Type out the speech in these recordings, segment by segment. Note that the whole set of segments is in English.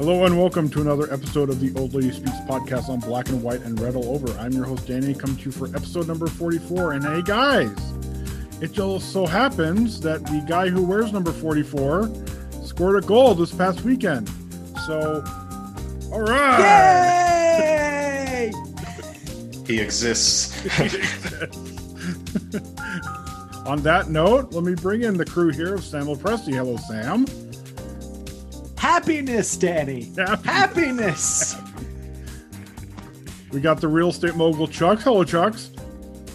Hello and welcome to another episode of the Old Lady Speaks podcast on Black and White and Red All Over. I'm your host Danny, coming to you for episode number 44. And hey guys, it just so happens that the guy who wears number 44 scored a goal this past weekend. So, all right. Yay! He exists. On that note, let me bring in the crew here of Samuel Presti. Hello, Sam. Happiness, Danny. Happy- Happiness. We got the real estate mogul Chuck. Hello, Chucks.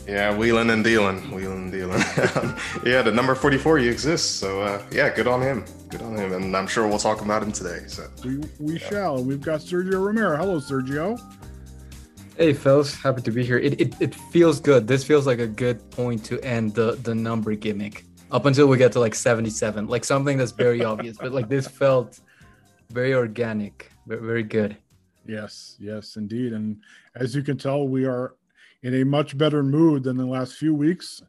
yeah, wheeling and dealing, wheeling and dealing. yeah, the number 44 he exists. So uh, yeah, good on him. Good on him. And I'm sure we'll talk about him today. So We we shall. We've got Sergio Romero. Hello, Sergio. Hey, fellas, happy to be here. It, it it feels good. This feels like a good point to end the the number gimmick. Up until we get to like 77, like something that's very obvious, but like this felt very organic, ve- very good. Yes, yes, indeed. And as you can tell, we are in a much better mood than the last few weeks.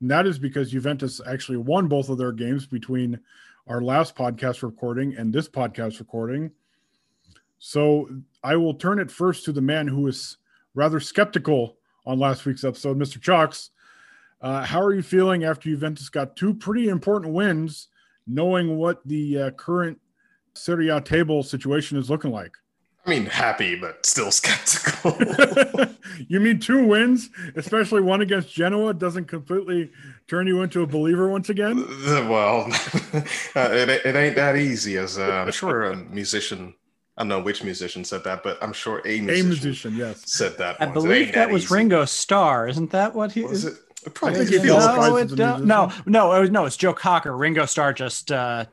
And that is because Juventus actually won both of their games between our last podcast recording and this podcast recording. So I will turn it first to the man who was rather skeptical on last week's episode, Mr. Chucks. Uh, how are you feeling after Juventus got two pretty important wins, knowing what the uh, current Serie A table situation is looking like? I mean, happy but still skeptical. you mean two wins, especially one against Genoa, doesn't completely turn you into a believer once again? well, uh, it, it ain't that easy. As uh, I'm sure a musician, I don't know which musician said that, but I'm sure a musician, A musician, musician, yes. said that. I once. Believe ain't that was easy. Ringo Starr. Isn't that what he Was is? it? It probably I think he feels No, it a no, no, it was, no. It's Joe Cocker. Ringo Starr just uh,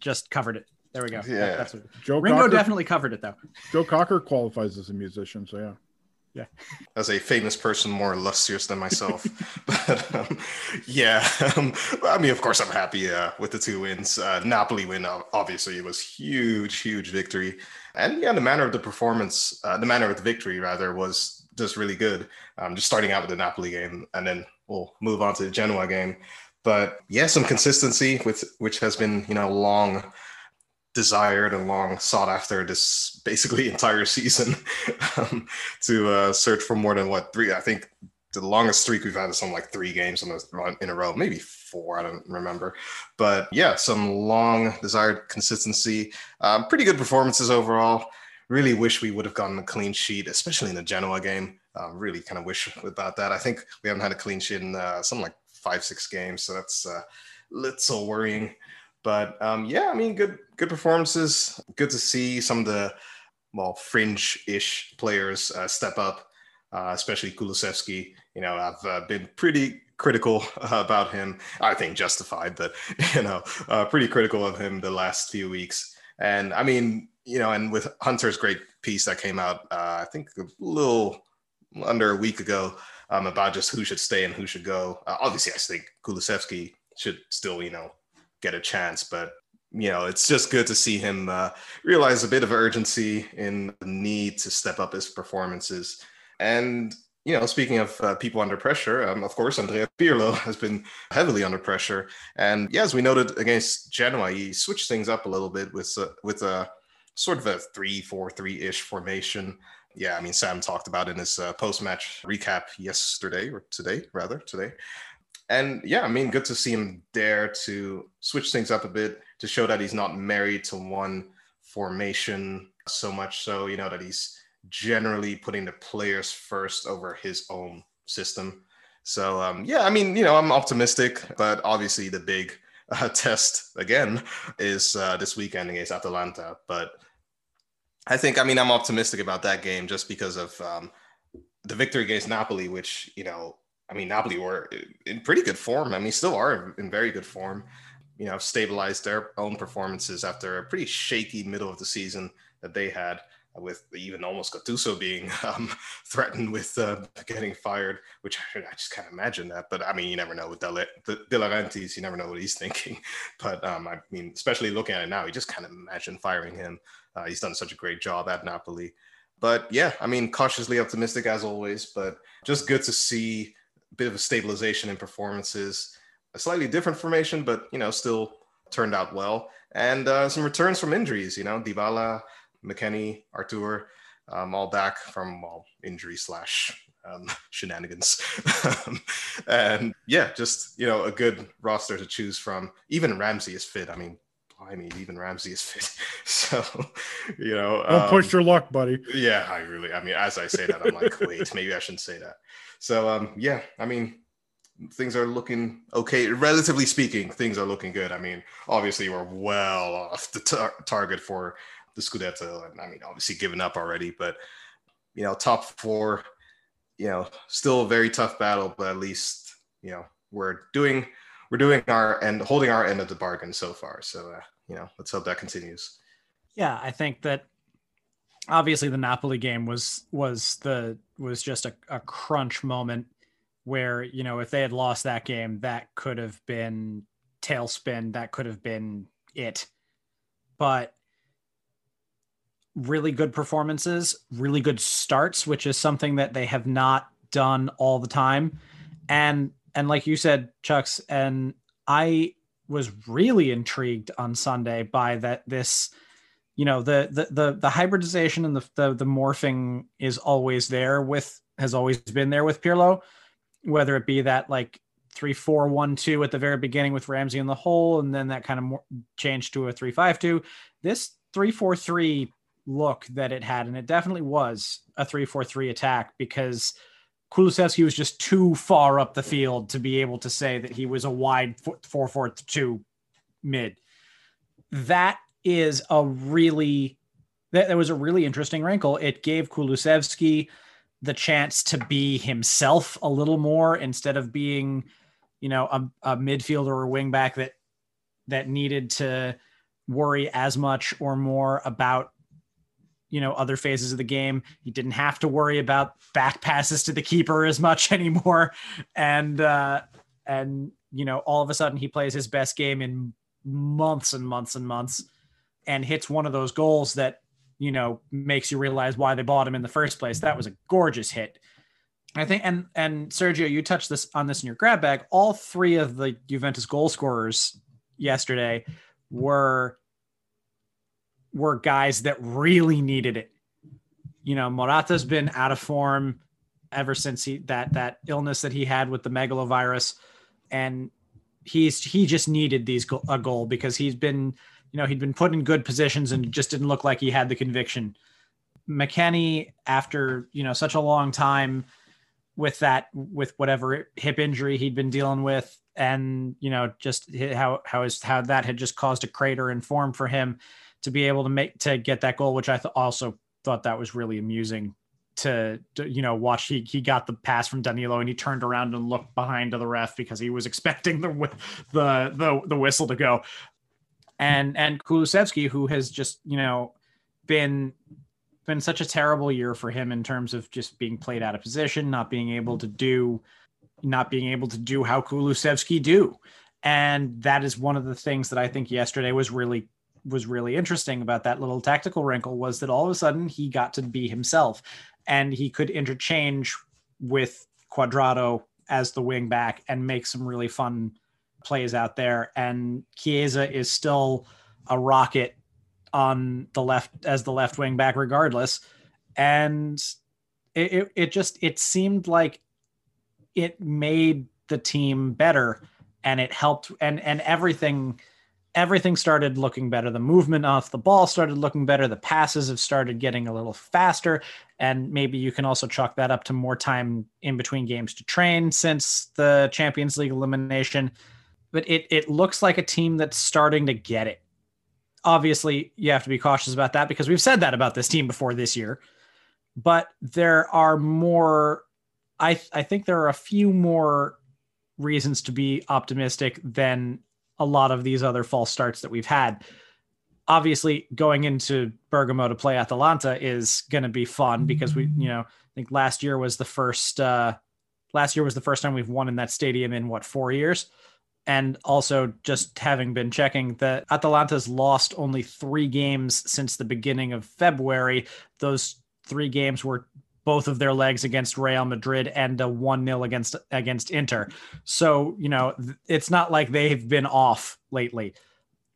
just covered it. There we go. That- Yeah. that's what, Joe Ringo Cocker, definitely covered it though. Joe Cocker qualifies as a musician, so yeah. Yeah. As a famous person more illustrious than myself. but um, yeah, um, I mean, of course, I'm happy uh, with the two wins. Uh, Napoli win, obviously, it was huge, huge victory. And yeah, the manner of the performance, uh, the manner of the victory, rather, was just really good. Um, just starting out with the Napoli game, and then we'll move on to the Genoa game. But yeah, some consistency with which has been, you know, long desired and long sought after this basically entire season um, to uh, search for more than what three. I think the longest streak we've had is something like three games in a, in a row, maybe four. I don't remember, but yeah, some long desired consistency. Um, pretty good performances overall. Really wish we would have gotten a clean sheet, especially in the Genoa game. Um, really kind of wish about that. I think we haven't had a clean sheet in uh, something like five, six games, so that's uh, little worrying. But um, yeah, I mean, good good performances. Good to see some of the well fringe-ish players uh, step up, uh, especially Kulusevski. You know, I've uh, been pretty critical about him. I think justified, but you know, uh, pretty critical of him the last few weeks. And I mean, you know, and with Hunter's great piece that came out, uh, I think a little under a week ago um, about just who should stay and who should go. Uh, obviously, I think Kulusevski should still, you know, get a chance, but you know, it's just good to see him uh, realize a bit of urgency in the need to step up his performances. And you know, speaking of uh, people under pressure, um, of course, Andrea Pirlo has been heavily under pressure. And yeah, as we noted against Genoa, he switched things up a little bit with uh, with a sort of a three-four-three-ish formation. Yeah, I mean, Sam talked about in his uh, post-match recap yesterday or today, rather today. And yeah, I mean, good to see him dare to switch things up a bit to show that he's not married to one formation so much so, you know, that he's generally putting the players first over his own system. So um, yeah, I mean, you know, I'm optimistic, but obviously the big uh, test again is uh, this weekend against Atalanta. But I think, I mean, I'm optimistic about that game just because of um, the victory against Napoli, which you know, I mean, Napoli were in pretty good form. I mean, still are in very good form. You know, stabilized their own performances after a pretty shaky middle of the season that they had with even almost Gattuso being um, threatened with uh, getting fired, which I, just can't imagine that. But I mean, you never know with De, Laurentiis, you never know what he's thinking. But um, I mean, especially looking at it now, you just can't imagine firing him. Uh, he's done such a great job at Napoli. But yeah, I mean, cautiously optimistic as always, but just good to see bit of a stabilization in performances. A slightly different formation, but you know, still turned out well. And uh, some returns from injuries. You know, Dybala McKennie, Artur, um, all back from well, injury slash um, shenanigans. and yeah, just you know a good roster to choose from. Even Ramsey is fit. I mean, I mean, even Ramsey is fit. So, you know, don't um, push your luck, buddy. Yeah, I really. I mean, as I say that, I'm like, wait, maybe I shouldn't say that. So, um, yeah, I mean, things are looking okay. Relatively speaking, things are looking good. I mean, obviously, we're well off the tar- target for the Scudetto, and I mean, obviously, given up already. But you know, top four, you know, still a very tough battle, but at least you know we're doing we're doing our end, holding our end of the bargain so far. So, uh, you know, let's hope that continues. Yeah, I think that obviously the Napoli game was was the was just a, a crunch moment where you know if they had lost that game, that could have been tailspin. That could have been it. But really good performances, really good starts, which is something that they have not done all the time. And and like you said, Chucks, and I was really intrigued on Sunday by that this, you know, the the the, the hybridization and the, the the morphing is always there with has always been there with Pirlo, whether it be that like three four one two at the very beginning with Ramsey in the hole, and then that kind of more, changed to a three five two. This three four three look that it had, and it definitely was a three four three attack because Kulusevski was just too far up the field to be able to say that he was a wide 4 4 2 mid. That is a really, that, that was a really interesting wrinkle. It gave Kulusevski the chance to be himself a little more instead of being, you know, a, a midfielder or a wingback that that needed to worry as much or more about you know other phases of the game. He didn't have to worry about back passes to the keeper as much anymore. And uh and you know all of a sudden he plays his best game in months and months and months and hits one of those goals that you know makes you realize why they bought him in the first place. That was a gorgeous hit. I think and and sergio you touched this on this in your grab bag. All three of the juventus goal scorers yesterday were were guys that really needed it. You know, Morata's been out of form ever since he that that illness that he had with the megalovirus, and he's he just needed these go- a goal because he's been you know he'd been put in good positions and just didn't look like he had the conviction. McKennie, after you know such a long time with that with whatever hip injury he'd been dealing with, and you know just how how his how that had just caused a crater in form for him to be able to make to get that goal, which I th- also thought that was really amusing to, to, you know watch. He he got the pass from Danilo and he turned around and looked behind to the ref because he was expecting the the the the whistle to go. And and Kulusevski, who has just you know been been such a terrible year for him in terms of just being played out of position, not being able to do, not being able to do how Kulusevski do. And that is one of the things that I think yesterday was really was really interesting about that little tactical wrinkle was that all of a sudden he got to be himself and he could interchange with Cuadrado as the wing back and make some really fun plays out there. And Chiesa is still a rocket on the left as the left wing back, regardless. And it, it, it just it seemed like it made the team better and it helped and and everything everything started looking better. The movement off the ball started looking better. The passes have started getting a little faster. And maybe you can also chalk that up to more time in between games to train since the Champions League elimination. But it, it looks like a team that's starting to get it. Obviously, you have to be cautious about that because we've said that about this team before this year. But there are more, I, I think there are a few more reasons to be optimistic than a lot of these other false starts that we've had. Obviously, going into Bergamo to play Atalanta is going to be fun because we, you know, I think last year was the first uh, last year was the first time we've won in that stadium in what four years. And also, just having been checking that Atalanta's lost only three games since the beginning of February. Those three games were both of their legs against Real Madrid and a 1 0 against against Inter. So, you know, it's not like they've been off lately.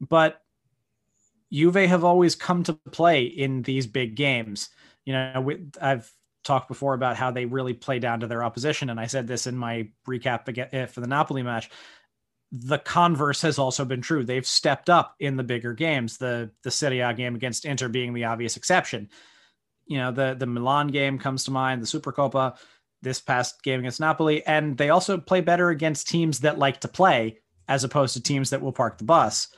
But Juve have always come to play in these big games. You know, we, I've talked before about how they really play down to their opposition, and I said this in my recap eh, for the Napoli match. The converse has also been true. They've stepped up in the bigger games. The the Serie A game against Inter being the obvious exception. You know, the the Milan game comes to mind, the Supercoppa, this past game against Napoli, and they also play better against teams that like to play as opposed to teams that will park the bus.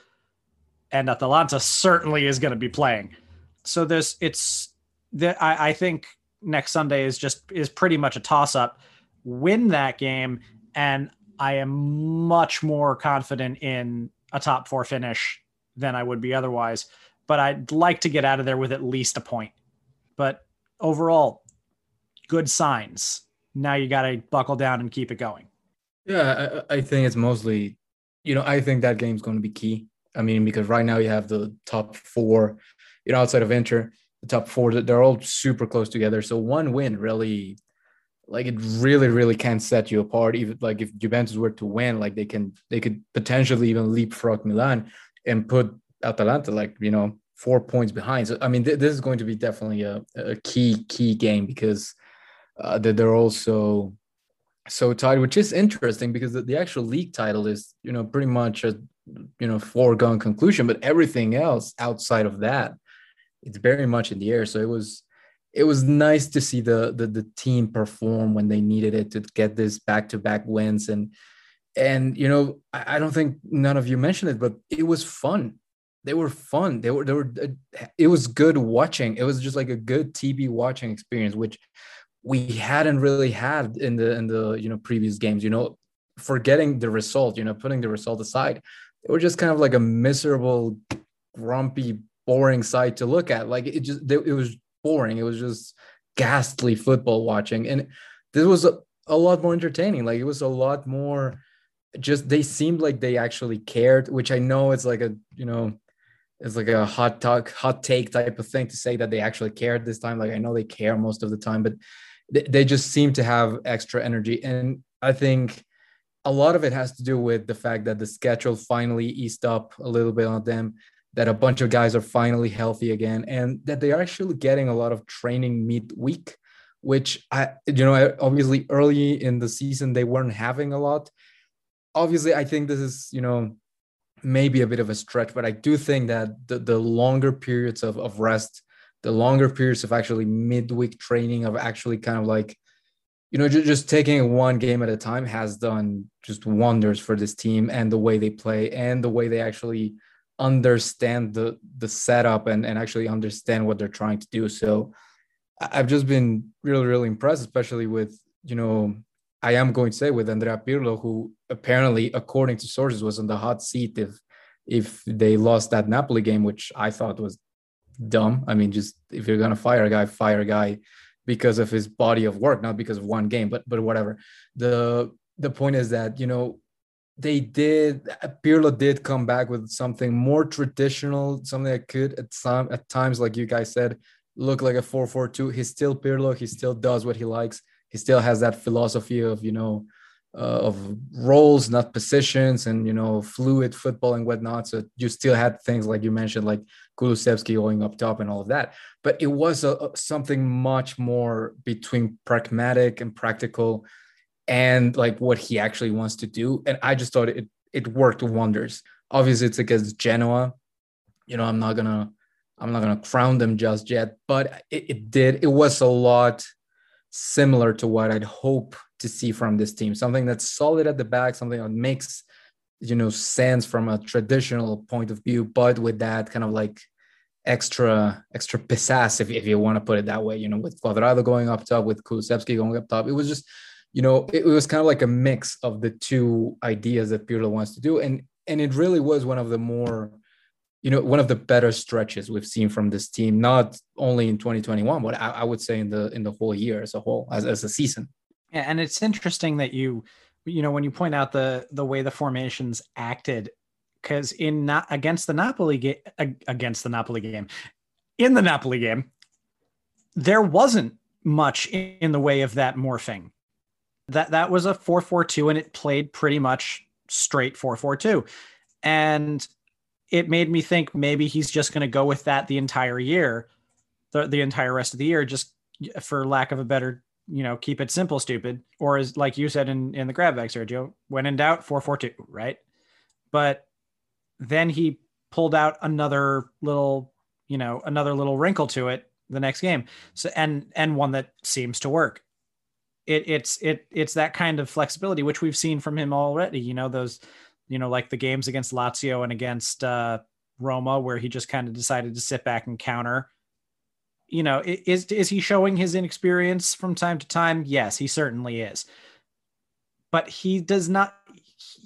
And Atalanta certainly is going to be playing. So there's it's that I, I think next Sunday is just is pretty much a toss up. Win that game, and I am much more confident in a top four finish than I would be otherwise. But I'd like to get out of there with at least a point. But overall, good signs. Now you got to buckle down and keep it going. Yeah, I, I think it's mostly, you know, I think that game's going to be key. I mean, because right now you have the top four, you know, outside of Inter, the top four, they're all super close together. So one win really, like it really, really can set you apart. Even like if Juventus were to win, like they can, they could potentially even leapfrog Milan and put Atalanta like you know four points behind. So I mean, th- this is going to be definitely a, a key key game because uh, that they're also so tied, which is interesting because the, the actual league title is you know pretty much a you know foregone conclusion, but everything else outside of that, it's very much in the air. So it was it was nice to see the the, the team perform when they needed it to get this back to back wins and and you know I, I don't think none of you mentioned it, but it was fun they were fun. They were they were uh, it was good watching. It was just like a good TV watching experience, which we hadn't really had in the in the you know previous games. You know, forgetting the result, you know, putting the result aside, they were just kind of like a miserable, grumpy, boring sight to look at. Like it just it was boring. It was just ghastly football watching, and this was a, a lot more entertaining. Like it was a lot more. Just they seemed like they actually cared, which I know it's like a you know it's like a hot talk, hot take type of thing to say that they actually cared this time. Like I know they care most of the time, but they, they just seem to have extra energy. And I think a lot of it has to do with the fact that the schedule finally eased up a little bit on them, that a bunch of guys are finally healthy again, and that they are actually getting a lot of training midweek, which I, you know, obviously early in the season they weren't having a lot. Obviously, I think this is, you know, maybe a bit of a stretch, but I do think that the, the longer periods of, of rest, the longer periods of actually midweek training, of actually kind of like, you know, just, just taking one game at a time has done just wonders for this team and the way they play and the way they actually understand the the setup and, and actually understand what they're trying to do. So I've just been really, really impressed, especially with, you know, I am going to say with Andrea Pirlo, who apparently, according to sources, was on the hot seat if if they lost that Napoli game, which I thought was dumb. I mean, just if you're gonna fire a guy, fire a guy because of his body of work, not because of one game. But but whatever. The the point is that you know they did Pirlo did come back with something more traditional, something that could at some at times, like you guys said, look like a 4-4-2. He's still Pirlo, he still does what he likes he still has that philosophy of you know uh, of roles, not positions, and you know fluid football and whatnot. So you still had things like you mentioned, like Kulusevski going up top and all of that. But it was a, something much more between pragmatic and practical, and like what he actually wants to do. And I just thought it it worked wonders. Obviously, it's against Genoa. You know, I'm not gonna I'm not gonna crown them just yet, but it, it did. It was a lot similar to what I'd hope to see from this team. Something that's solid at the back, something that makes you know sense from a traditional point of view, but with that kind of like extra extra pizzazz, if, if you want to put it that way. You know, with Cuadrado going up top, with Kulusevski going up top, it was just you know it, was kind of like a mix of the two ideas that Pirlo wants to do, and and it really was one of the more you know one of the better stretches we've seen from this team not only in 2021 but I, I, would say in the in the whole year as a whole as, as a season. Yeah and it's interesting that you you know when you point out the the way the formations acted because in not against the napoli game against the napoli game in the napoli game there wasn't much in the way of that morphing that that was a 4-4-2 and it played pretty much straight 4-4-2 and it made me think maybe he's just going to go with that the entire year, the, the entire rest of the year, just for lack of a better, you know, keep it simple, stupid. Or as like you said in in the grab bag, Sergio, when in doubt, four four two, right? But then he pulled out another little, you know, another little wrinkle to it the next game. So and and one that seems to work. It it's it it's that kind of flexibility which we've seen from him already. You know those, you know, like the games against Lazio and against uh, Roma where he just kind of decided to sit back and counter. You know, is is he showing his inexperience from time to time? Yes, he certainly is. But he does not.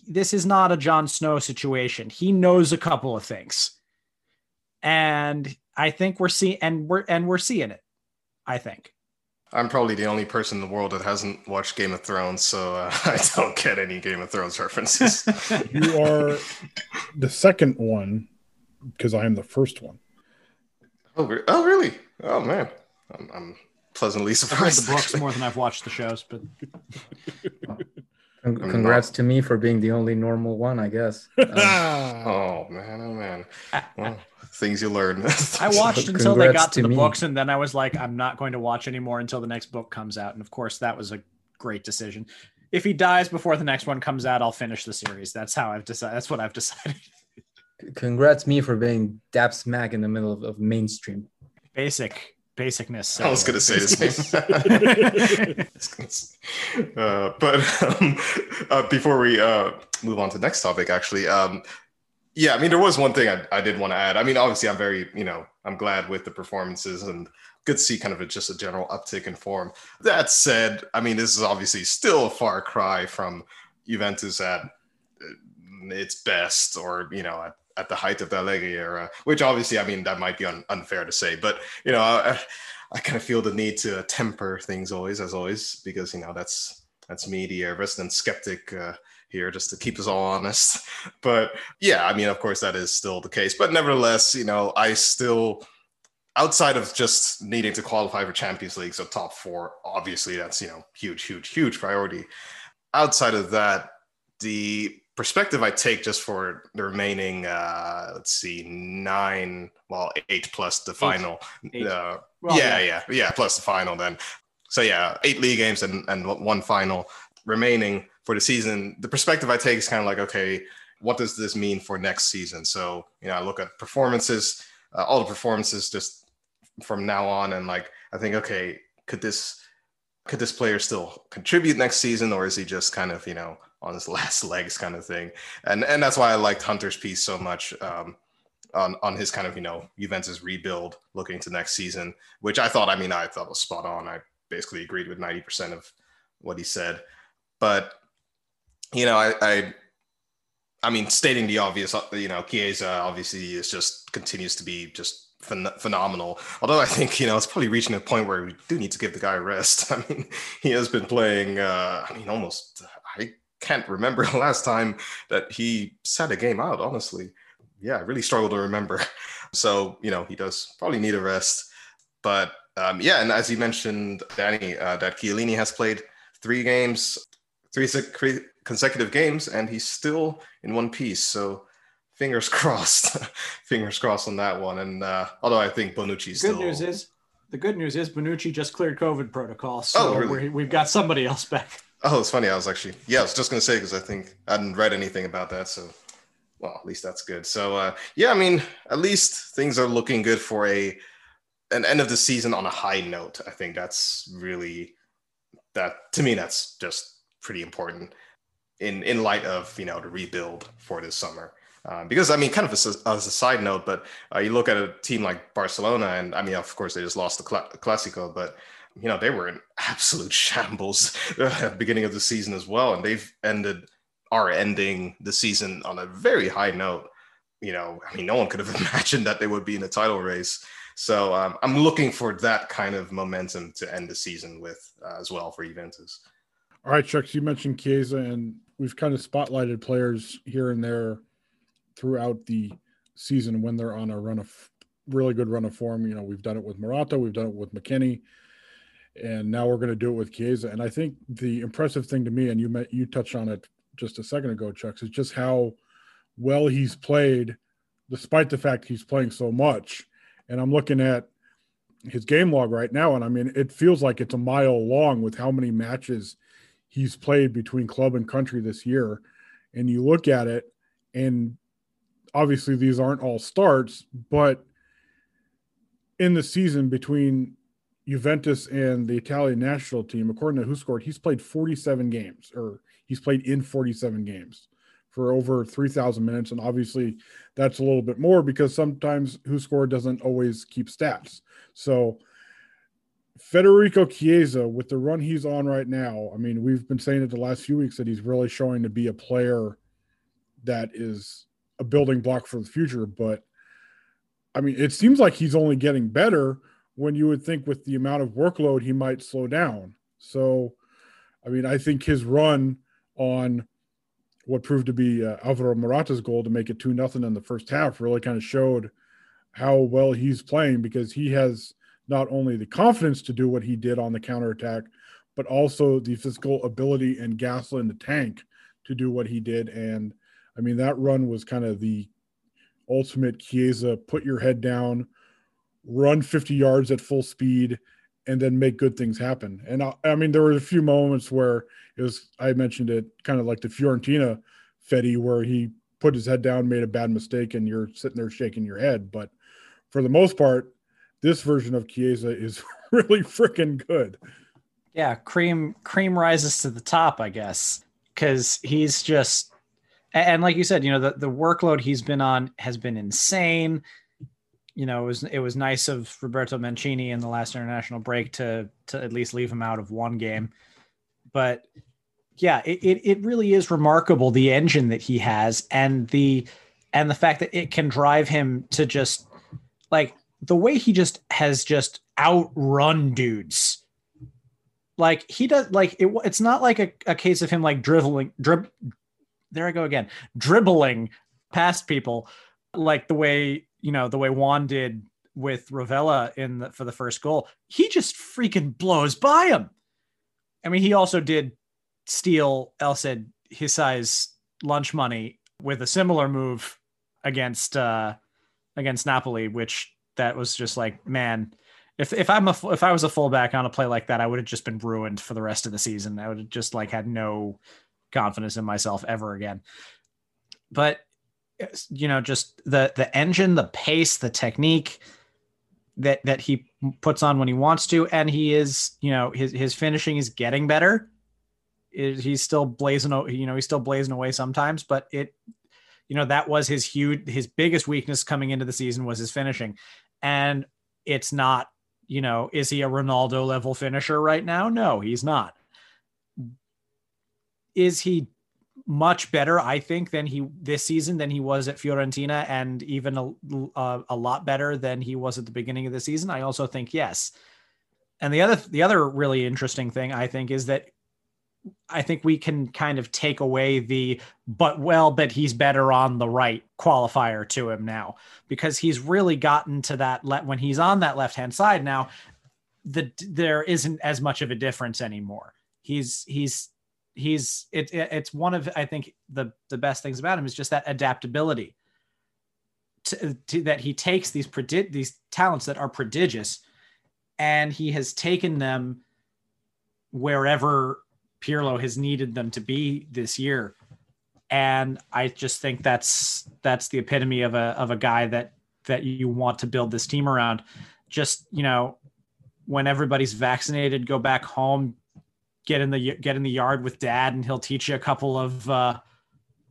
This is not a Jon Snow situation. He knows a couple of things, and I think we're seeing and we're and we're seeing it. I think. I'm probably the only person in the world that hasn't watched Game of Thrones, so uh, I don't get any Game of Thrones references. you are the second one because I am the first one. Oh, oh really? Oh man, I'm, I'm pleasantly surprised. I've read the books more than I've watched the shows, but Congrats to me for being the only normal one, I guess. Um, oh man, oh man. Well, things you learn. I watched until they got to, to the me. books, and then I was like, I'm not going to watch anymore until the next book comes out. And of course, that was a great decision. If he dies before the next one comes out, I'll finish the series. That's how I've decided. That's what I've decided. Congrats me for being dap smack in the middle of, of mainstream. Basic basicness. I was going to say the same. uh, but um, uh, before we uh, move on to the next topic, actually, um, yeah, I mean, there was one thing I, I did want to add. I mean, obviously, I'm very, you know, I'm glad with the performances and good to see kind of a, just a general uptick in form. That said, I mean, this is obviously still a far cry from Juventus at uh, its best or, you know, at at the height of the Allegri era, which obviously, I mean, that might be un- unfair to say, but you know, I, I kind of feel the need to temper things always, as always, because you know that's that's me, the resident skeptic uh, here, just to keep us all honest. But yeah, I mean, of course, that is still the case. But nevertheless, you know, I still, outside of just needing to qualify for Champions League, so top four, obviously, that's you know, huge, huge, huge priority. Outside of that, the perspective I take just for the remaining, uh, let's see, nine, well, eight plus the final. Eight. Uh, well, yeah, yeah, yeah, yeah, plus the final then. So yeah, eight league games and, and one final remaining for the season. The perspective I take is kind of like, okay, what does this mean for next season? So, you know, I look at performances, uh, all the performances just from now on. And like, I think, okay, could this, could this player still contribute next season or is he just kind of, you know, on his last legs kind of thing. And and that's why I liked Hunter's piece so much um, on on his kind of you know Juventus rebuild looking to next season, which I thought I mean I thought was spot on. I basically agreed with ninety percent of what he said, but you know I, I I mean, stating the obvious, you know, Chiesa obviously is just continues to be just phen- phenomenal. Although I think you know it's probably reaching a point where we do need to give the guy a rest. I mean, he has been playing. Uh, I mean, almost can't remember the last time that he sat a game out, honestly. Yeah, I really struggle to remember. So, you know, he does probably need a rest. But um, yeah, and as you mentioned, Danny, uh, that Chiellini has played three games, three consecutive games, and he's still in one piece. So fingers crossed, fingers crossed on that one. And uh, although I think Bonucci's good still... news is the good news is Bonucci just cleared COVID protocol, so oh, really? we've got somebody else back. Oh, it's funny. I was actually, yeah, I was just going to say, because I think I hadn't read anything about that. So, well, at least that's good. So, uh, yeah, I mean, at least things are looking good for a, an end of the season on a high note. I think that's really, that to me, that's just pretty important in, in light of, you know, the rebuild for this summer. Uh, because I mean, kind of as a, as a side note, but uh, you look at a team like Barcelona, and I mean, of course, they just lost the Cl- Clasico, but you know, they were in absolute shambles at the beginning of the season as well. And they've ended, are ending the season on a very high note. You know, I mean, no one could have imagined that they would be in a title race. So um, I'm looking for that kind of momentum to end the season with uh, as well for Juventus. All right, Chuck, you mentioned Chiesa, and we've kind of spotlighted players here and there throughout the season when they're on a run of really good run of form. You know, we've done it with Morata, we've done it with McKennie and now we're going to do it with Chiesa. And I think the impressive thing to me, and you met, you touched on it just a second ago, Chuck, is just how well he's played despite the fact he's playing so much. And I'm looking at his game log right now, and I mean, it feels like it's a mile long with how many matches he's played between club and country this year. And you look at it, and obviously these aren't all starts, but in the season between Juventus and the Italian national team, according to WhoScored, he's played 47 games, or he's played in 47 games for over 3,000 minutes. And obviously, that's a little bit more because sometimes WhoScored doesn't always keep stats. So, Federico Chiesa, with the run he's on right now, I mean, we've been saying it the last few weeks that he's really showing to be a player that is a building block for the future. But I mean, it seems like he's only getting better when you would think with the amount of workload he might slow down. So, I mean, I think his run on what proved to be uh, Alvaro Morata's goal to make it 2 nothing in the first half really kind of showed how well he's playing because he has not only the confidence to do what he did on the counterattack, but also the physical ability and gas in the tank to do what he did. And I mean, that run was kind of the ultimate Chiesa put your head down, run 50 yards at full speed, and then make good things happen. And I, I, mean, there were a few moments where it was, I mentioned it kind of like the Fiorentina Fede, where he put his head down, made a bad mistake, and you're sitting there shaking your head. But for the most part, this version of Chiesa is really freaking good. Yeah, cream cream rises to the top, I guess, because he's just and like you said, you know, the, the workload he's been on has been insane. You know, it was it was nice of Roberto Mancini in the last international break to to at least leave him out of one game. But yeah, it, it, it really is remarkable the engine that he has and the and the fact that it can drive him to just like the way he just has just outrun dudes like he does like it, it's not like a, a case of him like dribbling drib there I go again, dribbling past people like the way, you know, the way Juan did with Rovella in the, for the first goal. He just freaking blows by him. I mean, he also did steal Elseid Hysaj's lunch money with a similar move against uh against Napoli, which that was just like, man, if if I'm a if I was a fullback on a play like that, I would have just been ruined for the rest of the season. I would have just like had no confidence in myself ever again. But you know, just the the engine, the pace, the technique that that he puts on when he wants to, and he is, you know, his his finishing is getting better. It, he's still blazing, you know, he's still blazing away sometimes, but it, you know, that was his huge, his biggest weakness coming into the season was his finishing, and it's not, you know, is he a Ronaldo level finisher right now? No, he's not is he much better, I think, than he this season than he was at Fiorentina, and even a, a, a lot better than he was at the beginning of the season. I also think yes. And the other the other really interesting thing I think is that I think we can kind of take away the but well, but he's better on the right qualifier to him now because he's really gotten to that let when he's on that left hand side now. The there isn't as much of a difference anymore. He's he's he's it, it, it's one of I think the the best things about him is just that adaptability to, to, that he takes these predict these talents that are prodigious and he has taken them wherever Pirlo has needed them to be this year. And I just think that's that's the epitome of a of a guy that that you want to build this team around. Just you know when everybody's vaccinated go back home get in the get in the yard with dad and he'll teach you a couple of uh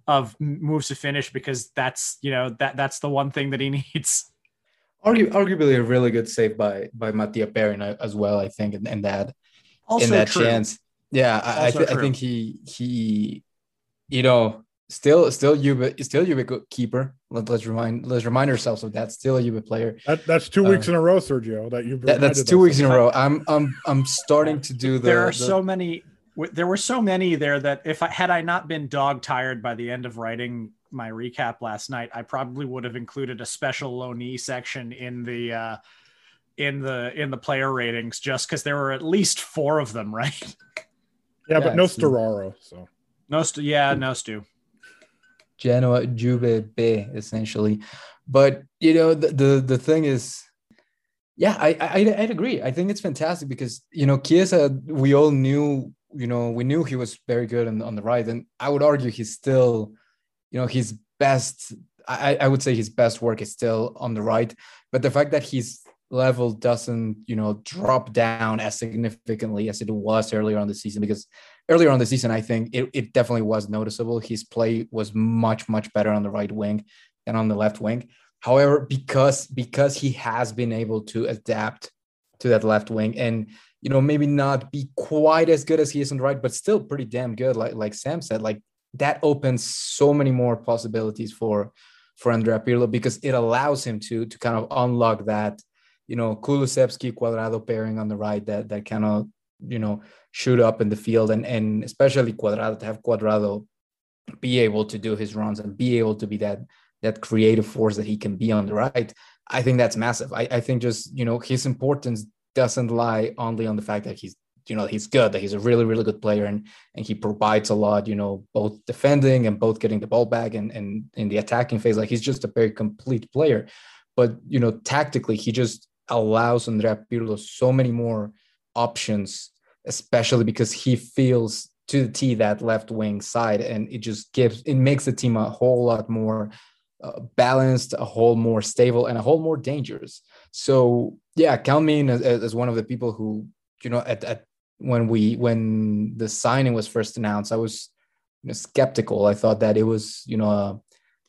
of moves to finish because that's you know that that's the one thing that he needs. Argu- arguably a really good save by by Mattia Perin as well i think in, in that also in that true. chance. Yeah I, I, th- I, think he he you know Still, still Juve, still you Juve keeper. Let, us remind let's remind ourselves of that. Still a Juve player. That, that's two weeks uh, in a row, Sergio. That you that, that's two weeks in a row. I'm I'm I'm starting to do the. There are the, so many. There were so many there that if I had I not been dog tired by the end of writing my recap last night, I probably would have included a special loanee section in the uh, in the in the player ratings just because there were at least four of them, right? Yeah, yeah but no Sturaro. So no, st- yeah, no Stu. Genoa Juve B essentially. But you know, the the, the thing is, yeah, I, I I'd agree. I think it's fantastic because you know Chiesa, we all knew, you know, we knew he was very good on, on the right, and I would argue he's still, you know, his best. I, I would say his best work is still on the right, but the fact that his level doesn't, you know, drop down as significantly as it was earlier on the season, because earlier on the season, I think it, it definitely was noticeable. His play was much, much better on the right wing than on the left wing. However, because because he has been able to adapt to that left wing and you know maybe not be quite as good as he is on the right, but still pretty damn good. Like like Sam said, like that opens so many more possibilities for for Andrea Pirlo because it allows him to to kind of unlock that you know Kulusevski Cuadrado pairing on the right that that kind of you know shoot up in the field and and especially Cuadrado to have Cuadrado be able to do his runs and be able to be that that creative force that he can be on the right i think that's massive. I, I think just you know his importance doesn't lie only on the fact that he's you know he's good that he's a really really good player and and he provides a lot you know both defending and both getting the ball back and and in the attacking phase. Like he's just a very complete player. But you know tactically he just allows Andrea Pirlo so many more options especially because he feels to the T that left wing side and it just gives it makes the team a whole lot more uh, balanced, a whole more stable, and a whole more dangerous. So yeah, count me in as, as one of the people who you know at, at when we when the signing was first announced, I was you know, skeptical. I thought that it was you know a,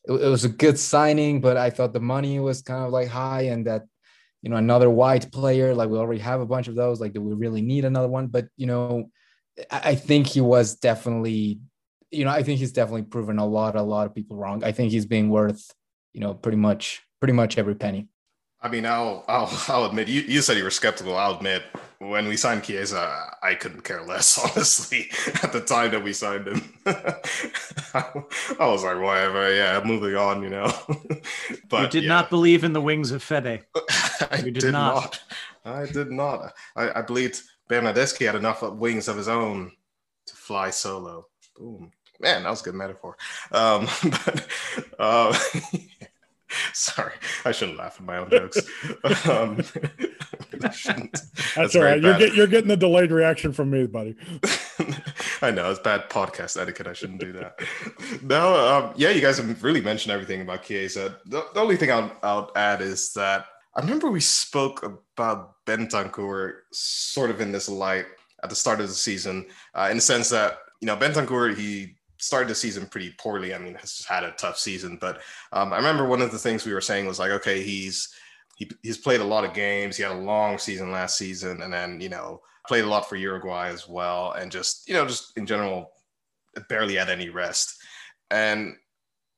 it, it was a good signing, but I thought the money was kind of like high, and that you know another white player like we already have a bunch of those. Like, do we really need another one? But you know, I, think he was definitely you know, I think he's definitely proven a lot, a lot of people wrong. I think he's being worth, you know, pretty much, pretty much every penny. I mean, I'll, I'll, I'll admit. You, you said you were skeptical. I'll admit when we signed Chiesa, I couldn't care less, honestly. At the time that we signed him, I was like, whatever. Yeah, moving on. You know. but you did yeah. not believe in the wings of Fede. I did, did not. not. I did not. I, I believed Bernardeschi had enough wings of his own to fly solo. Boom. Man, that was a good metaphor. Um, but uh, sorry, I shouldn't laugh at my own jokes. um, That's, That's all right. You're, get, you're getting the delayed reaction from me, buddy. I know it's bad podcast etiquette. I shouldn't do that. no, um, yeah, you guys have really mentioned everything about Chiesa. The, the only thing I'll, I'll add is that I remember we spoke about Bentancur sort of in this light at the start of the season, uh, in the sense that you know Bentancur he started the season pretty poorly. I mean, has had a tough season, but um, I remember one of the things we were saying was like, okay, he's he, he's played a lot of games. He had a long season last season, and then you know played a lot for Uruguay as well, and just you know just in general barely had any rest. And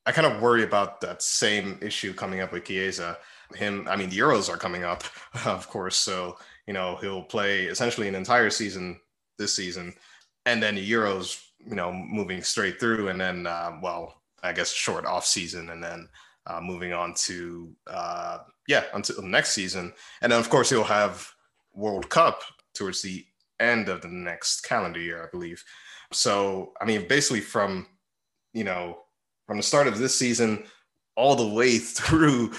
I kind of worry about that same issue coming up with Chiesa. Him, I mean, the Euros are coming up, of course, so you know he'll play essentially an entire season this season, and then the Euros you know, moving straight through, and then uh, well, I guess short off season, and then uh, moving on to uh, yeah until next season, and then of course he'll have World Cup towards the end of the next calendar year, I believe. So I mean, basically from you know from the start of this season all the way through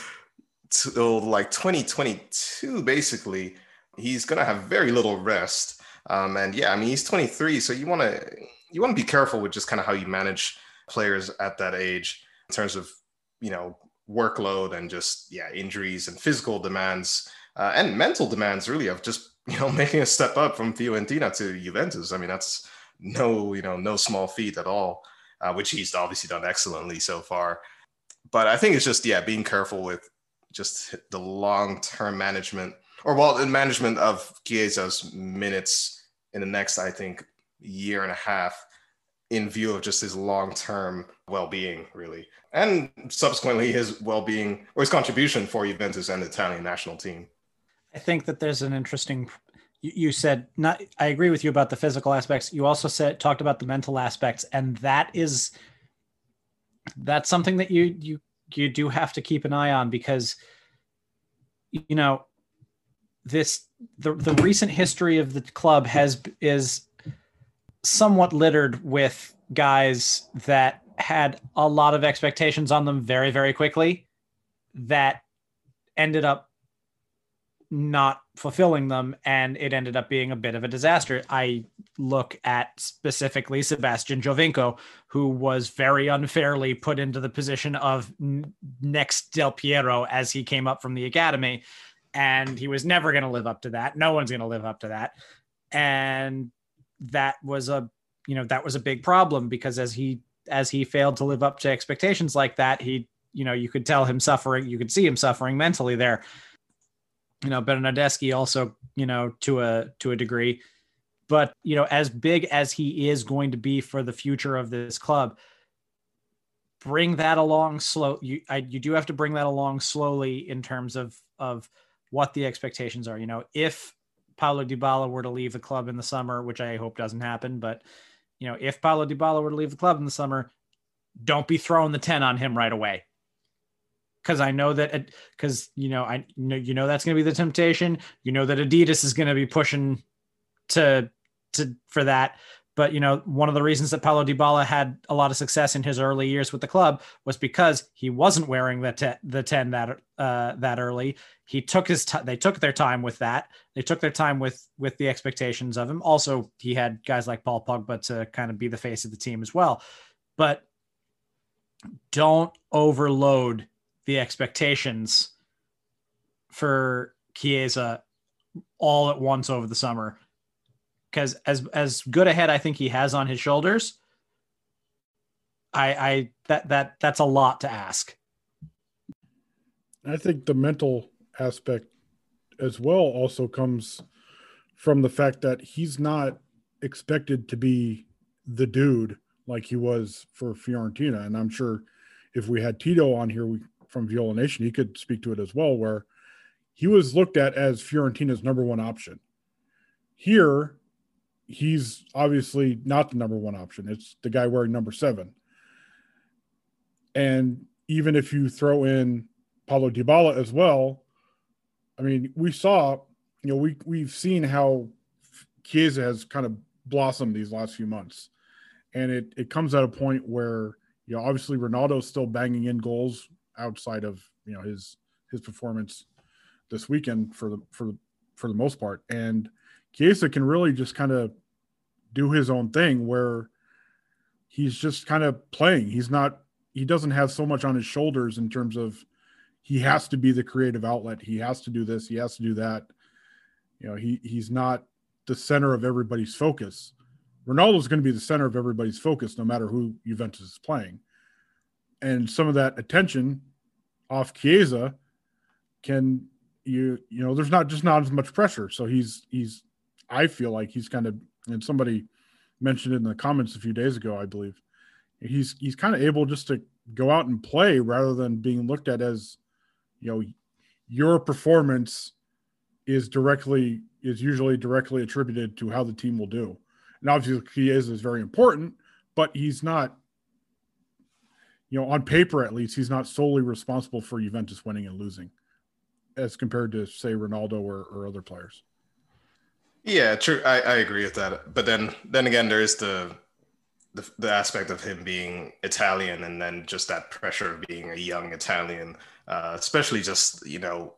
till like 2022, basically, he's gonna have very little rest. Um, and yeah, I mean, he's 23, so you want to you want to be careful with just kind of how you manage players at that age in terms of you know workload and just yeah injuries and physical demands uh, and mental demands really of just you know making a step up from Fiorentina to Juventus. I mean that's no you know no small feat at all, uh, which he's obviously done excellently so far. But I think it's just yeah being careful with just the long term management or well the management of Chiesa's minutes in the next I think year and a half in view of just his long-term well-being really and subsequently his well-being or his contribution for Juventus and the Italian national team. I think that there's an interesting you said not I agree with you about the physical aspects. You also said talked about the mental aspects and that is that's something that you you you do have to keep an eye on because you know this the the recent history of the club has is somewhat littered with guys that had a lot of expectations on them very, very quickly that ended up not fulfilling them and it ended up being a bit of a disaster. I look at specifically Sebastian Giovinco, who was very unfairly put into the position of next Del Piero as he came up from the academy. And he was never going to live up to that. No one's going to live up to that. And that was a, you know, that was a big problem because as he, as he failed to live up to expectations like that, he, you know, you could tell him suffering, you could see him suffering mentally there you know, Bernardeschi also, you know, to a to a degree. But you know, as big as he is going to be for the future of this club, bring that along slow. You I, you do have to bring that along slowly in terms of of what the expectations are. You know, if Paulo Dybala were to leave the club in the summer, which I hope doesn't happen, but you know, if Paulo Dybala were to leave the club in the summer, don't be throwing the 10 on him right away because I know that because you know I know you know that's going to be the temptation. You know that Adidas is going to be pushing to to for that. But you know, one of the reasons that Paulo Dybala had a lot of success in his early years with the club was because he wasn't wearing the te- the ten that uh, that early. He took his t- they took their time with that. They took their time with with the expectations of him. Also, he had guys like Paul Pogba to kind of be the face of the team as well. But don't overload the expectations for Chiesa all at once over the summer. Because as as good a head I think he has on his shoulders, I I that that that's a lot to ask. I think the mental aspect as well also comes from the fact that he's not expected to be the dude like he was for Fiorentina. And I'm sure if we had Tito on here, we from Viola Nation, he could speak to it as well, where he was looked at as Fiorentina's number one option. Here, he's obviously not the number one option. It's the guy wearing number seven. And even if you throw in Paulo Dybala as well, I mean, we saw, you know, we we've seen how Chiesa has kind of blossomed these last few months. And it it comes at a point where, you know, obviously Ronaldo's still banging in goals outside of you know his his performance this weekend for the for the for the most part. And Chiesa can really just kind of do his own thing where he's just kind of playing. He's not he doesn't have so much on his shoulders in terms of he has to be the creative outlet. He has to do this, he has to do that. You know, he he's not the center of everybody's focus. Ronaldo's going to be the center of everybody's focus no matter who Juventus is playing. And some of that attention off Chiesa can you you know there's not just not as much pressure. So he's he's I feel like he's kind of and somebody mentioned it in the comments a few days ago, I believe. He's he's kind of able just to go out and play rather than being looked at as you know your performance is directly is usually directly attributed to how the team will do. And obviously Chiesa is very important, but he's not you know, on paper at least, he's not solely responsible for Juventus winning and losing, as compared to say Ronaldo or, or other players. Yeah, true. I, I agree with that. But then then again, there is the, the the aspect of him being Italian, and then just that pressure of being a young Italian, uh, especially just you know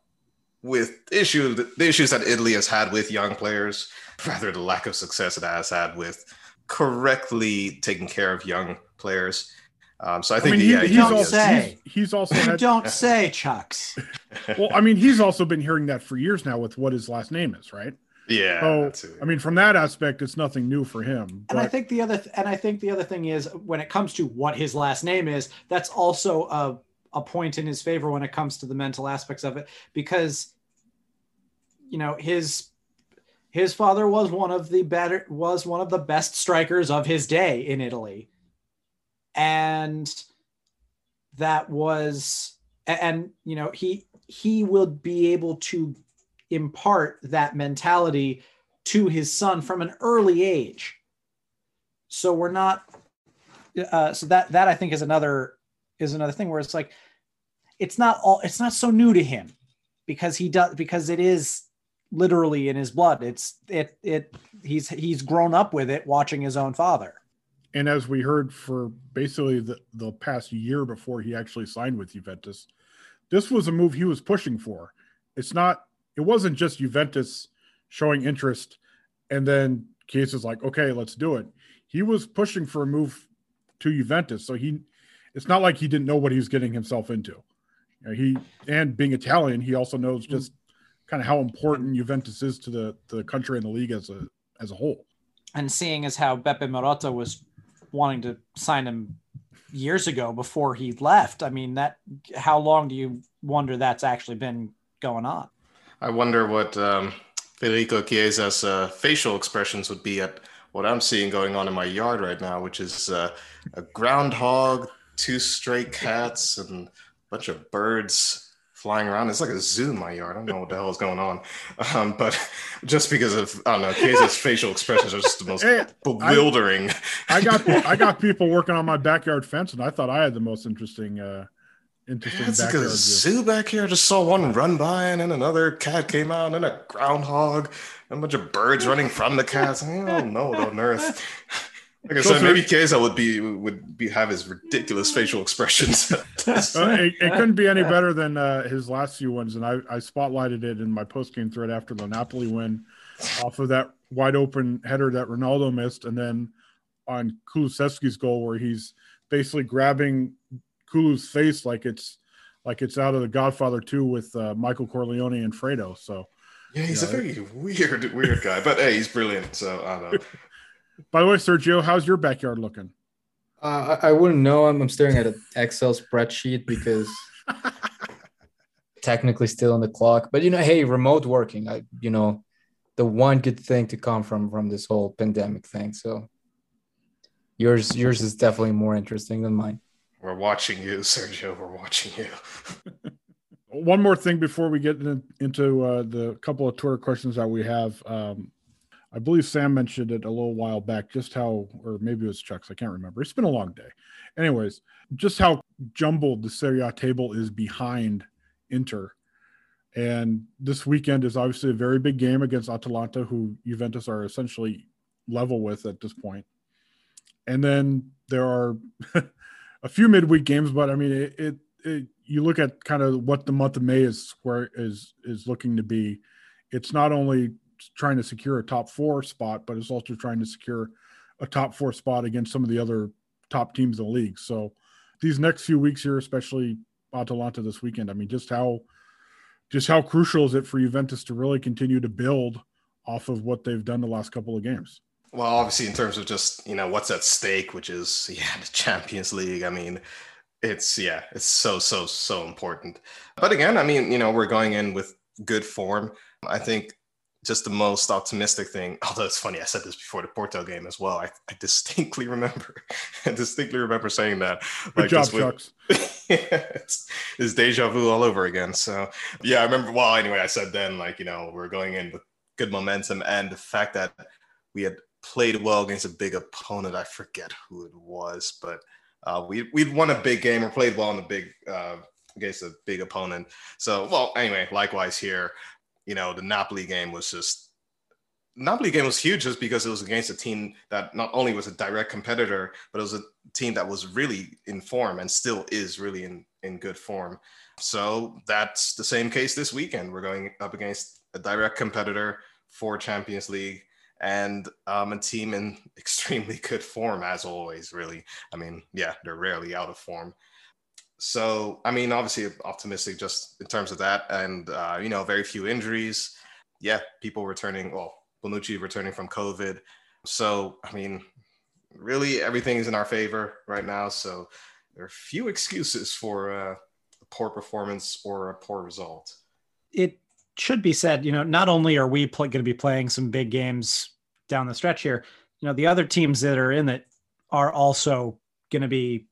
with issue the issues that Italy has had with young players, rather the lack of success it has had with correctly taking care of young players. Um, so I think I mean, he, yeah, he's don't say he's, he's also had, don't say Chucks. well, I mean, he's also been hearing that for years now with what his last name is, right? Yeah. So I mean, from that aspect, it's nothing new for him. But... And I think the other th- and I think the other thing is when it comes to what his last name is, that's also a a point in his favor when it comes to the mental aspects of it because you know his his father was one of the better was one of the best strikers of his day in Italy and that was and you know he he will be able to impart that mentality to his son from an early age so we're not uh, so that that i think is another is another thing where it's like it's not all it's not so new to him because he does because it is literally in his blood it's it it he's he's grown up with it watching his own father and as we heard for basically the, the past year before he actually signed with Juventus, this was a move he was pushing for. It's not. It wasn't just Juventus showing interest, and then Chiesa is like, okay, let's do it. He was pushing for a move to Juventus, so he. It's not like he didn't know what he was getting himself into. You know, he and being Italian, he also knows Mm-hmm. just kind of how important Juventus is to the to the country and the league as a as a whole. And seeing as how Beppe Marotta was wanting to sign him years ago before he left, I mean that how long do you wonder that's actually been going on? I wonder what um, Federico Chiesa's uh, facial expressions would be at what I'm seeing going on in my yard right now, which is uh, a groundhog, two stray cats, and a bunch of birds flying around. It's like a zoo in my yard. I don't know what the hell is going on. Um, but just because of, I don't know, Chiesa's facial expressions are just the most Hey, bewildering. I got I got people working on my backyard fence, and I thought I had the most interesting uh interesting It's like a zoo back here. I just saw one run by, and then another cat came out, and then a groundhog, and a bunch of birds running from the cats. I don't know what on earth. Like I said, maybe Chiesa would be would be have his ridiculous facial expressions. Uh, it, it couldn't be any better than uh, his last few ones, and I, I spotlighted it in my post game thread after the Napoli win, off of that wide open header that Ronaldo missed, and then on Kulusevski's goal where he's basically grabbing Kulu's face like it's like it's out of The Godfather 2 with uh, Michael Corleone and Fredo. So, yeah, he's a very weird, weird guy, but hey, he's brilliant. So I don't know. by the way, Sergio, how's your backyard looking? Uh, I, I wouldn't know. I'm, I'm staring at an Excel spreadsheet because technically still on the clock. But you know, hey, remote working. I you know, the one good thing to come from from this whole pandemic thing. So yours yours is definitely more interesting than mine. We're watching you, Sergio. We're watching you. One more thing before we get in, into uh, the couple of Twitter questions that we have. Um, I believe Sam mentioned it a little while back, just how, or maybe it was Chuck's, I can't remember. It's been a long day. Anyways, just how jumbled the Serie A table is behind Inter. And this weekend is obviously a very big game against Atalanta, who Juventus are essentially level with at this point. And then there are a few midweek games, but I mean, it, it, it you look at kind of what the month of May is where is is looking to be. It's not only trying to secure a top four spot, but it's also trying to secure a top four spot against some of the other top teams in the league. So these next few weeks here, especially Atalanta this weekend, I mean, just how just how crucial is it for Juventus to really continue to build off of what they've done the last couple of games? Well, obviously, in terms of just you know what's at stake, which is yeah the Champions League. I mean, it's yeah, it's so so so important. But again, I mean, you know, we're going in with good form. I think just the most optimistic thing. Although it's funny, I said this before the Porto game as well. I, I distinctly remember, I distinctly remember saying that. Good job, just with- Chucks. it's, it's deja vu all over again. So yeah, I remember. Well, anyway, I said then like you know we're going in with good momentum, and the fact that we had played well against a big opponent. I forget who it was, but uh, we we'd won a big game or played well in the big uh, against a big opponent. So well, anyway, likewise here, you know, the Napoli game was just. Napoli game was huge just because it was against a team that not only was a direct competitor, but it was a team that was really in form and still is really in, in good form. So that's the same case this weekend. We're going up against a direct competitor for Champions League and um, a team in extremely good form, as always, really. I mean, yeah, they're rarely out of form. So, I mean, obviously optimistic just in terms of that. And, uh, you know, very few injuries. Yeah, people returning, well, Bonucci returning from COVID. So, I mean, really everything is in our favor right now. So, there are few excuses for uh, a poor performance or a poor result. It should be said, you know, not only are we going to be playing some big games down the stretch here, you know, the other teams that are in it are also going to be,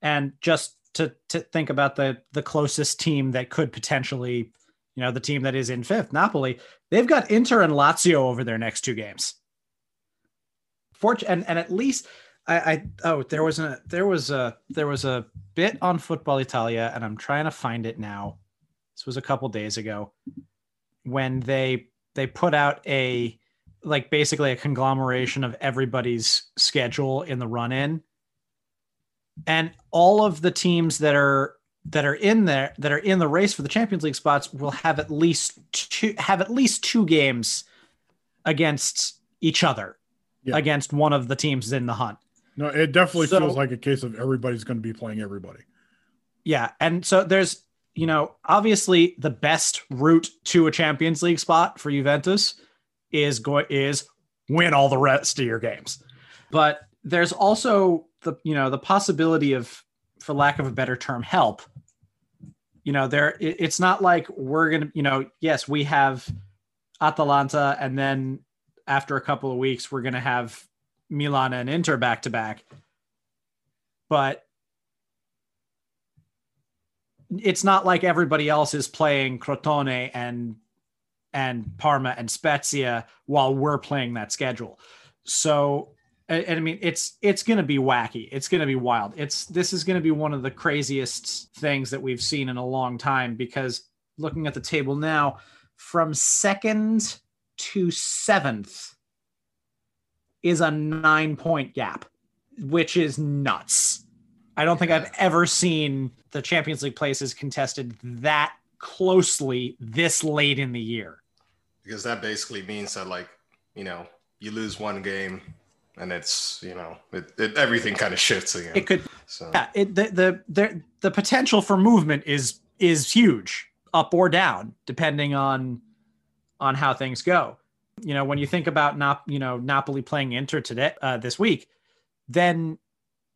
and just to to think about the the closest team that could potentially, you know, the team that is in fifth, Napoli, they've got Inter and Lazio over their next two games. Fort and and at least I, I oh there was a there was a there was a bit on Football Italia and I'm trying to find it now. This was a couple days ago when they they put out a like basically a conglomeration of everybody's schedule in the run in and all of the teams that are that are in there that are in the race for the Champions League spots will have at least two have at least two games against each other Yeah. against one of the teams in the hunt. No, it definitely So- feels like a case of everybody's going to be playing everybody. Yeah, and so there's you know obviously the best route to a Champions League spot for Juventus is going is win all the rest of your games, but there's also the you know the possibility of for lack of a better term help. You know there it- it's not like we're gonna you know yes we have Atalanta and then after a couple of weeks we're gonna have Milan and Inter back to back, but it's not like everybody else is playing Crotone and and Parma and Spezia while we're playing that schedule. So and, and I mean it's it's going to be wacky. It's going to be wild. It's this is going to be one of the craziest things that we've seen in a long time because looking at the table now from second to 7th is a 9 point gap, which is nuts. I don't think I've ever seen the Champions League places contested that closely this late in the year. because that basically means that like you know you lose one game and it's you know it, it everything kind of shifts again It could so yeah, it, the, the the the potential for movement is is huge, up or down, depending on on how things go. You know, when you think about Nap, you know Napoli playing Inter today uh, this week, then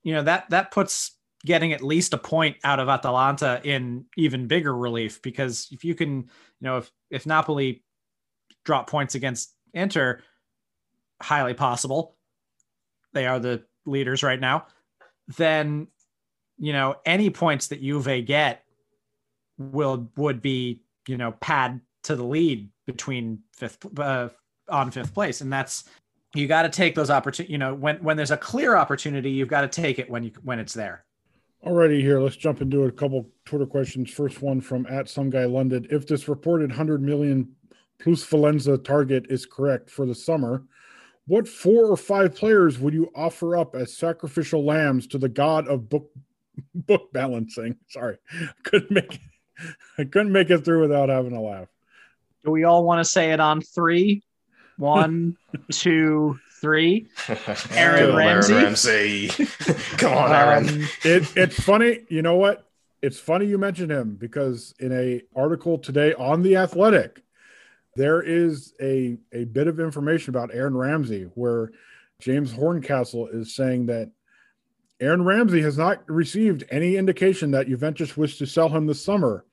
you know that that puts getting at least a point out of Atalanta in even bigger relief because if you can, you know, if if Napoli drop points against Inter, highly possible, they are the leaders right now. Then you know any points that Juve get will would be you know pad to the lead between fifth uh, on fifth place, and that's you got to take those opportunities. You know when when there's a clear opportunity, you've got to take it when you when it's there. Alrighty, here let's jump into a couple Twitter questions. First one from at some guy London. If this reported 100 million plusvalenza target is correct for the summer, what four or five players would you offer up as sacrificial lambs to the god of book book balancing? Sorry, I couldn't make it, I couldn't make it through without having a laugh. Do we all want to say it on three? One, two, three. Aaron Go, Ramsey? Ramsey. Come on, Aaron. Um, it, it's funny you know what it's funny you mentioned him because in a article today on the athletic there is a a bit of information about aaron ramsey where james horncastle is saying that aaron ramsey has not received any indication that juventus wish to sell him this summer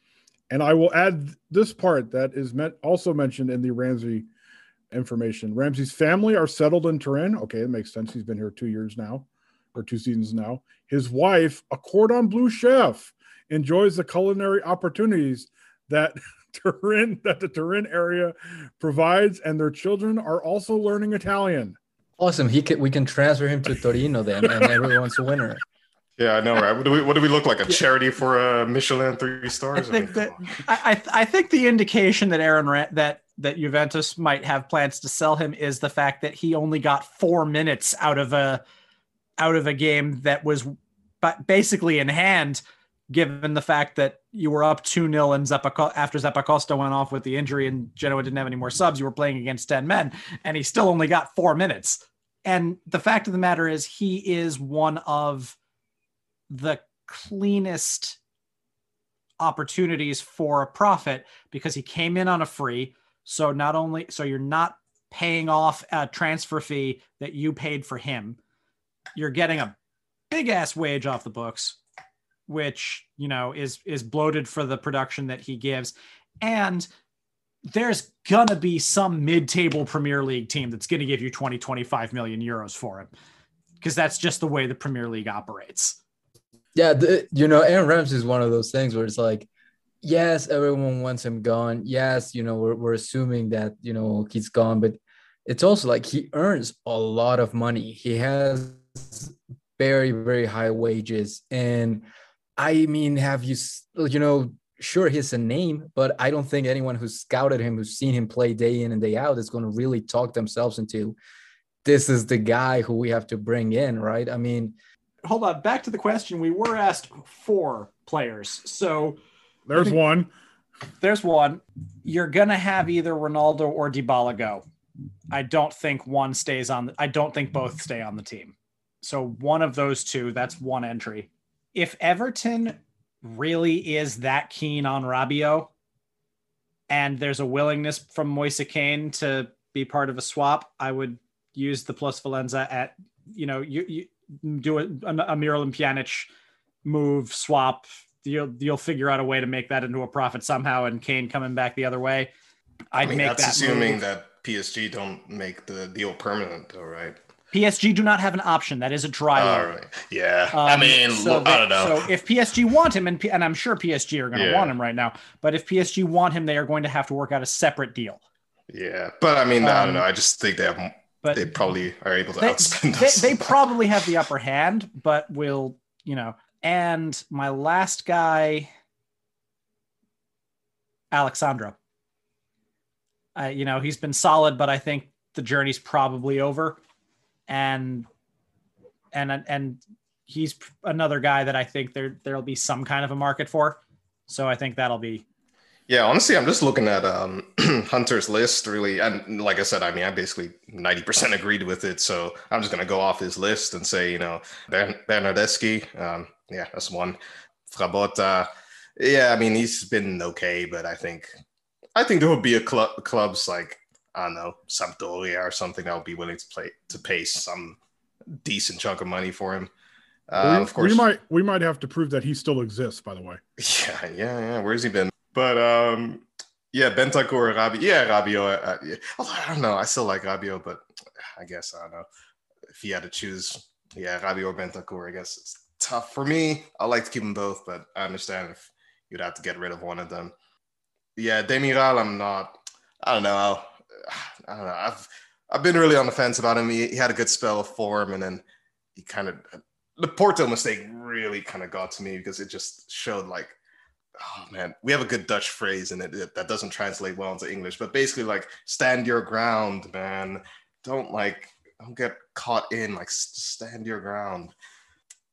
and i will add this part that is meant also mentioned in the ramsey information ramsey's family are settled in turin okay it makes sense he's been here two years now or two seasons now. His wife, a cordon bleu chef, enjoys the culinary opportunities that Turin that the Turin area provides, and their children are also learning Italian. Awesome. He can, we can transfer him to Torino then, and everyone's a winner. Yeah, I know, right? What do we, what do we look like? A charity for a Michelin three stars? I stars? think mean, that. I, I I think the indication that Aaron Ra- that that Juventus might have plans to sell him is the fact that he only got four minutes out of a out of a game that was ba- basically in hand, given the fact that you were up two 0 and Zappa after Zappacosta went off with the injury and Genoa didn't have any more subs, you were playing against ten men, and he still only got four minutes. And the fact of the matter is, he is one of the cleanest opportunities for a profit because he came in on a free. So not only so you're not paying off a transfer fee that you paid for him, you're getting a big ass wage off the books, which you know is is bloated for the production that he gives, and there's gonna be some mid-table Premier League team that's gonna give you 20, 25 million euros for him. Because that's just the way the Premier League operates. Yeah, the, you know, Aaron Ramsey is one of those things where it's like, yes, everyone wants him gone. Yes, you know, we're, we're assuming that, you know, he's gone, but it's also like he earns a lot of money. He has very, very high wages. And I mean, have you, you know, sure, he's a name, but I don't think anyone who's scouted him, who's seen him play day in and day out, is going to really talk themselves into this is the guy who we have to bring in, right? I mean, hold on. Back to the question. We were asked four players. So there's one. there's one. You're gonna have either Ronaldo or Dybala go. I don't think one stays on. The, I don't think both stay on the team. So one of those two. That's one entry. If Everton really is that keen on Rabiot, and there's a willingness from Moise Kean to be part of a swap, I would use the plusvalenza at you know you, you do a, a Miralem Pjanic move swap. You'll you'll figure out a way to make that into a profit somehow, and Kean coming back the other way. I'd I mean, make that's that assuming move. that PSG don't make the deal permanent, though, right? PSG do not have an option. That is a dry All right. Yeah. I Um, mean, so I don't know. So if PSG want him, and, P- and I'm sure PSG are going to Yeah. want him right now, but if PSG want him, they are going to have to work out a separate deal. yeah, but I mean, I Um, don't know. I just think they have. But They probably are able to they, outspend they, us. they probably have the upper hand, but will you know? And my last guy, Alex Sandro. Uh, you know he's been solid, but I think the journey's probably over, and and and he's another guy that I think there there'll be some kind of a market for. So I think that'll be Yeah, honestly, I'm just looking at um, Hunter's list, really. And like I said, I mean, I basically 90% agreed with it. So I'm just going to go off his list and say, you know, Bern- Bernardeschi, um, yeah, that's one. Frabotta, yeah, I mean, he's been okay, but I think I think there would be a club clubs like, I don't know, Sampdoria or something that would be willing to play to pay some decent chunk of money for him. Uh, we, of course, we might we might have to prove that he still exists. By the way, yeah, yeah, yeah. Where's he been? But um, yeah, Bentancur, or Rabi, yeah, Rabiot. Uh, yeah. I don't know, I still like Rabiot, but I guess I don't know if he had to choose. Yeah, Rabiot or Bentancur. I guess it's tough for me. I like to keep them both, but I understand if you'd have to get rid of one of them. Yeah, Demiral, I'm not. I don't know. I'll, I don't know. I've I've been really on the fence about him. He, he had a good spell of form, and then he kind of the Porto mistake really kind of got to me because it just showed like, oh man, we have a good Dutch phrase and it, that doesn't translate well into English, but basically like stand your ground, man. Don't like don't get caught in like stand your ground.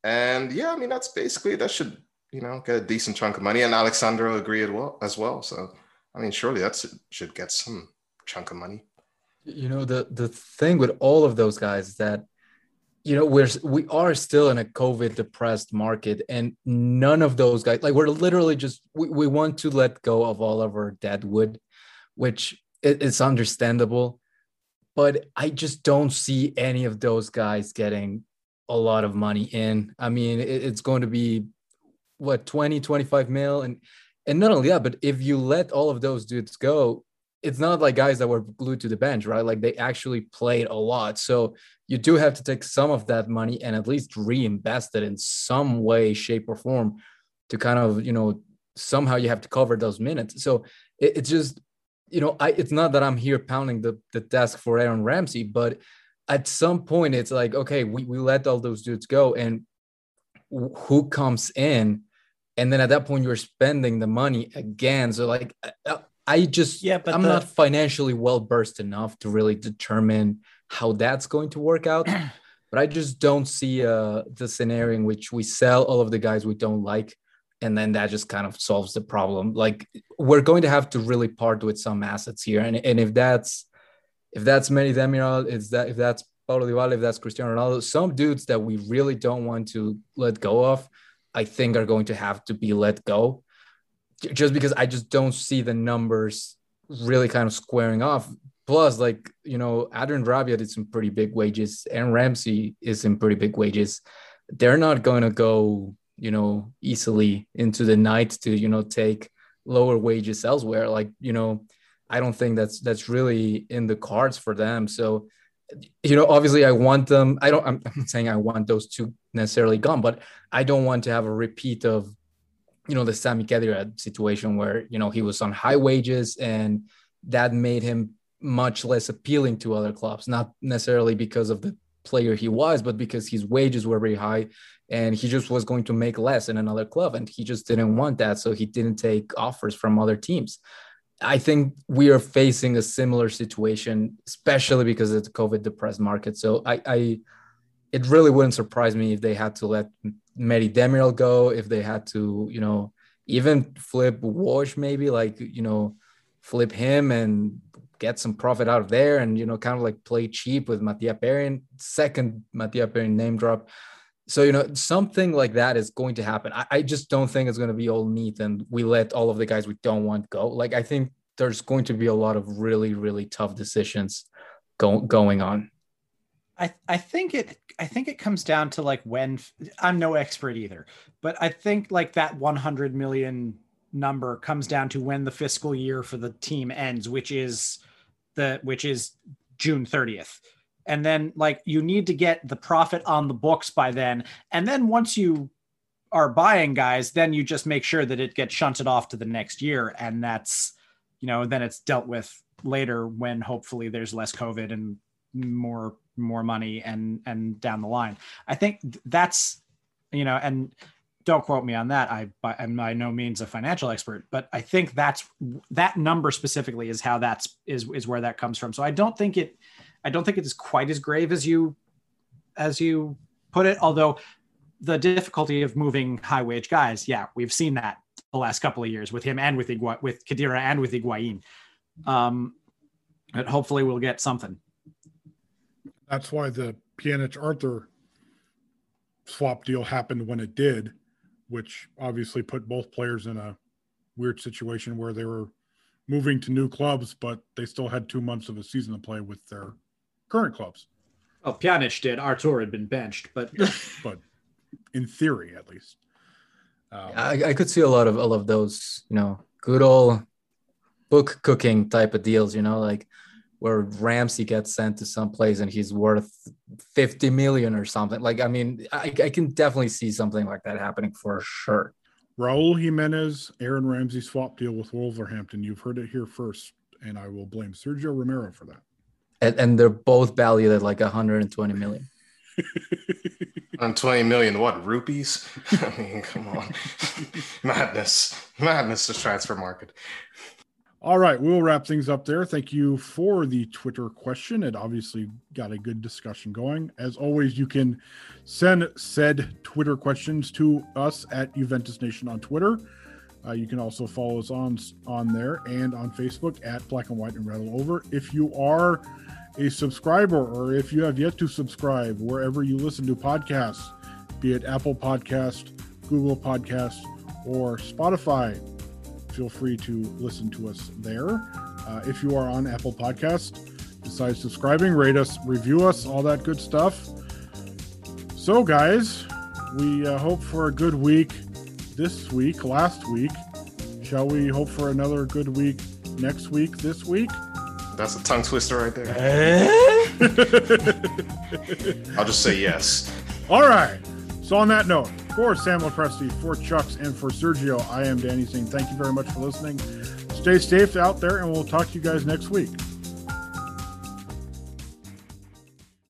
And yeah, I mean that's basically that should you know get a decent chunk of money. And Alex Sandro agreed well as well. So I mean, surely that should- should get some chunk of money. You know the the thing with all of those guys is that you know we're we are still in a COVID depressed market, and none of those guys like we're literally just we, we want to let go of all of our dead wood which it, it's understandable, but I just don't see any of those guys getting a lot of money in. I mean, it, it's going to be what 20, 25 mil, and and not only that, but if you let all of those dudes go, it's not like guys that were glued to the bench, right? Like they actually played a lot. So you do have to take some of that money and at least reinvest it in some way, shape, or form to kind of, you know, somehow you have to cover those minutes. So it, it's just, you know, I it's not that I'm here pounding the, the desk for Aaron Ramsey, but at some point it's like, okay, we, we let all those dudes go and who comes in? And then at that point, you're spending the money again. So like, uh, uh, I- just Yeah, but I'm the- not financially well versed enough to really determine how that's going to work out. but I just don't see uh, the scenario in which we sell all of the guys we don't like, and then that just kind of solves the problem. Like we're going to have to really part with some assets here, and and if that's if that's Manny Demiral, is that if that's Paulo Dybala, if that's Cristiano Ronaldo, some dudes that we really don't want to let go of, I think are going to have to be let go just because I just don't see the numbers really kind of squaring off. Plus, like, you know, Adrien Rabiot did some pretty big wages, and Ramsey is in pretty big wages. They're not going to go, you know, easily into the night to, you know, take lower wages elsewhere. Like, you know, I don't think that's that's really in the cards for them. So, you know, obviously I want them. I don't, I'm, I'm saying I want those two necessarily gone, but I don't want to have a repeat of, you know, the Sami Khedira situation where, you know, he was on high wages and that made him much less appealing to other clubs, not necessarily because of the player he was, but because his wages were very high and he just was going to make less in another club. And he just didn't want that. So he didn't take offers from other teams. I think we are facing a similar situation, especially because it's a COVID depressed market. So I, I it really wouldn't surprise me if they had to let Merih Demiral go, if they had to, you know, even flip Wash, maybe like, you know, flip him and get some profit out of there and, you know, kind of like play cheap with Mattia Perin, second Mattia Perin name drop. So, you know, something like that is going to happen. I, I just don't think it's going to be all neat and we let all of the guys we don't want go. Like, I think there's going to be a lot of really, really tough decisions go, going on. I, I think it I think it comes down to like when I'm no expert either, but I think like that 100 million number comes down to when the fiscal year for the team ends, which is the which is June 30th. And then like you need to get the profit on the books by then. And then once you are buying guys, then you just make sure that it gets shunted off to the next year. And that's, you know, then it's dealt with later when hopefully there's less COVID and more more money and and down the line. I think that's you know, and don't quote me on that. I I'm by no means a financial expert, but I think that's that number specifically is how that's is is where that comes from. So I don't think it I don't think it is quite as grave as you as you put it. Although the difficulty of moving high wage guys, yeah, we've seen that the last couple of years with him and with Igua, with Khedira and with Higuain. Um, but hopefully we'll get something. That's why the Pjanic Arthur swap deal happened when it did, which obviously put both players in a weird situation where they were moving to new clubs, but they still had two months of a season to play with their current clubs. Well, Pjanic did. Arthur had been benched, but yeah, but in theory, at least. Um, I, I could see a lot of all of those, you know, good old book cooking type of deals. You know, like where Ramsey gets sent to some place and he's worth 50 million or something. Like, I mean, I, I can definitely see something like that happening for sure. Raul Jimenez, Aaron Ramsey swap deal with Wolverhampton. You've heard it here first, and I will blame Sergio Romero for that. And, and they're both valued at like 120 million. On 20 million, what rupees? I mean, come on, madness, madness, the transfer market. All right, we'll wrap things up there. Thank you for the Twitter question. It obviously got a good discussion going. As always, you can send said Twitter questions to us at Juventus Nation on Twitter. Uh, you can also follow us on on there and on Facebook at Black and White and Read All Over. If you are a subscriber or if you have yet to subscribe wherever you listen to podcasts, be it Apple Podcast, Google Podcast, or Spotify, feel free to listen to us there. Uh, if you are on Apple Podcast, besides subscribing, rate us, review us, all that good stuff. So, guys, we uh, hope for a good week this week, last week. Shall we hope for another good week next week, this week? That's a tongue twister right there. Eh? I'll just say yes. All right. So, on that note, for Sam Lopresti, for Chucks, and for Sergio, I am Danny saying thank you very much for listening. Stay safe out there, and we'll talk to you guys next week.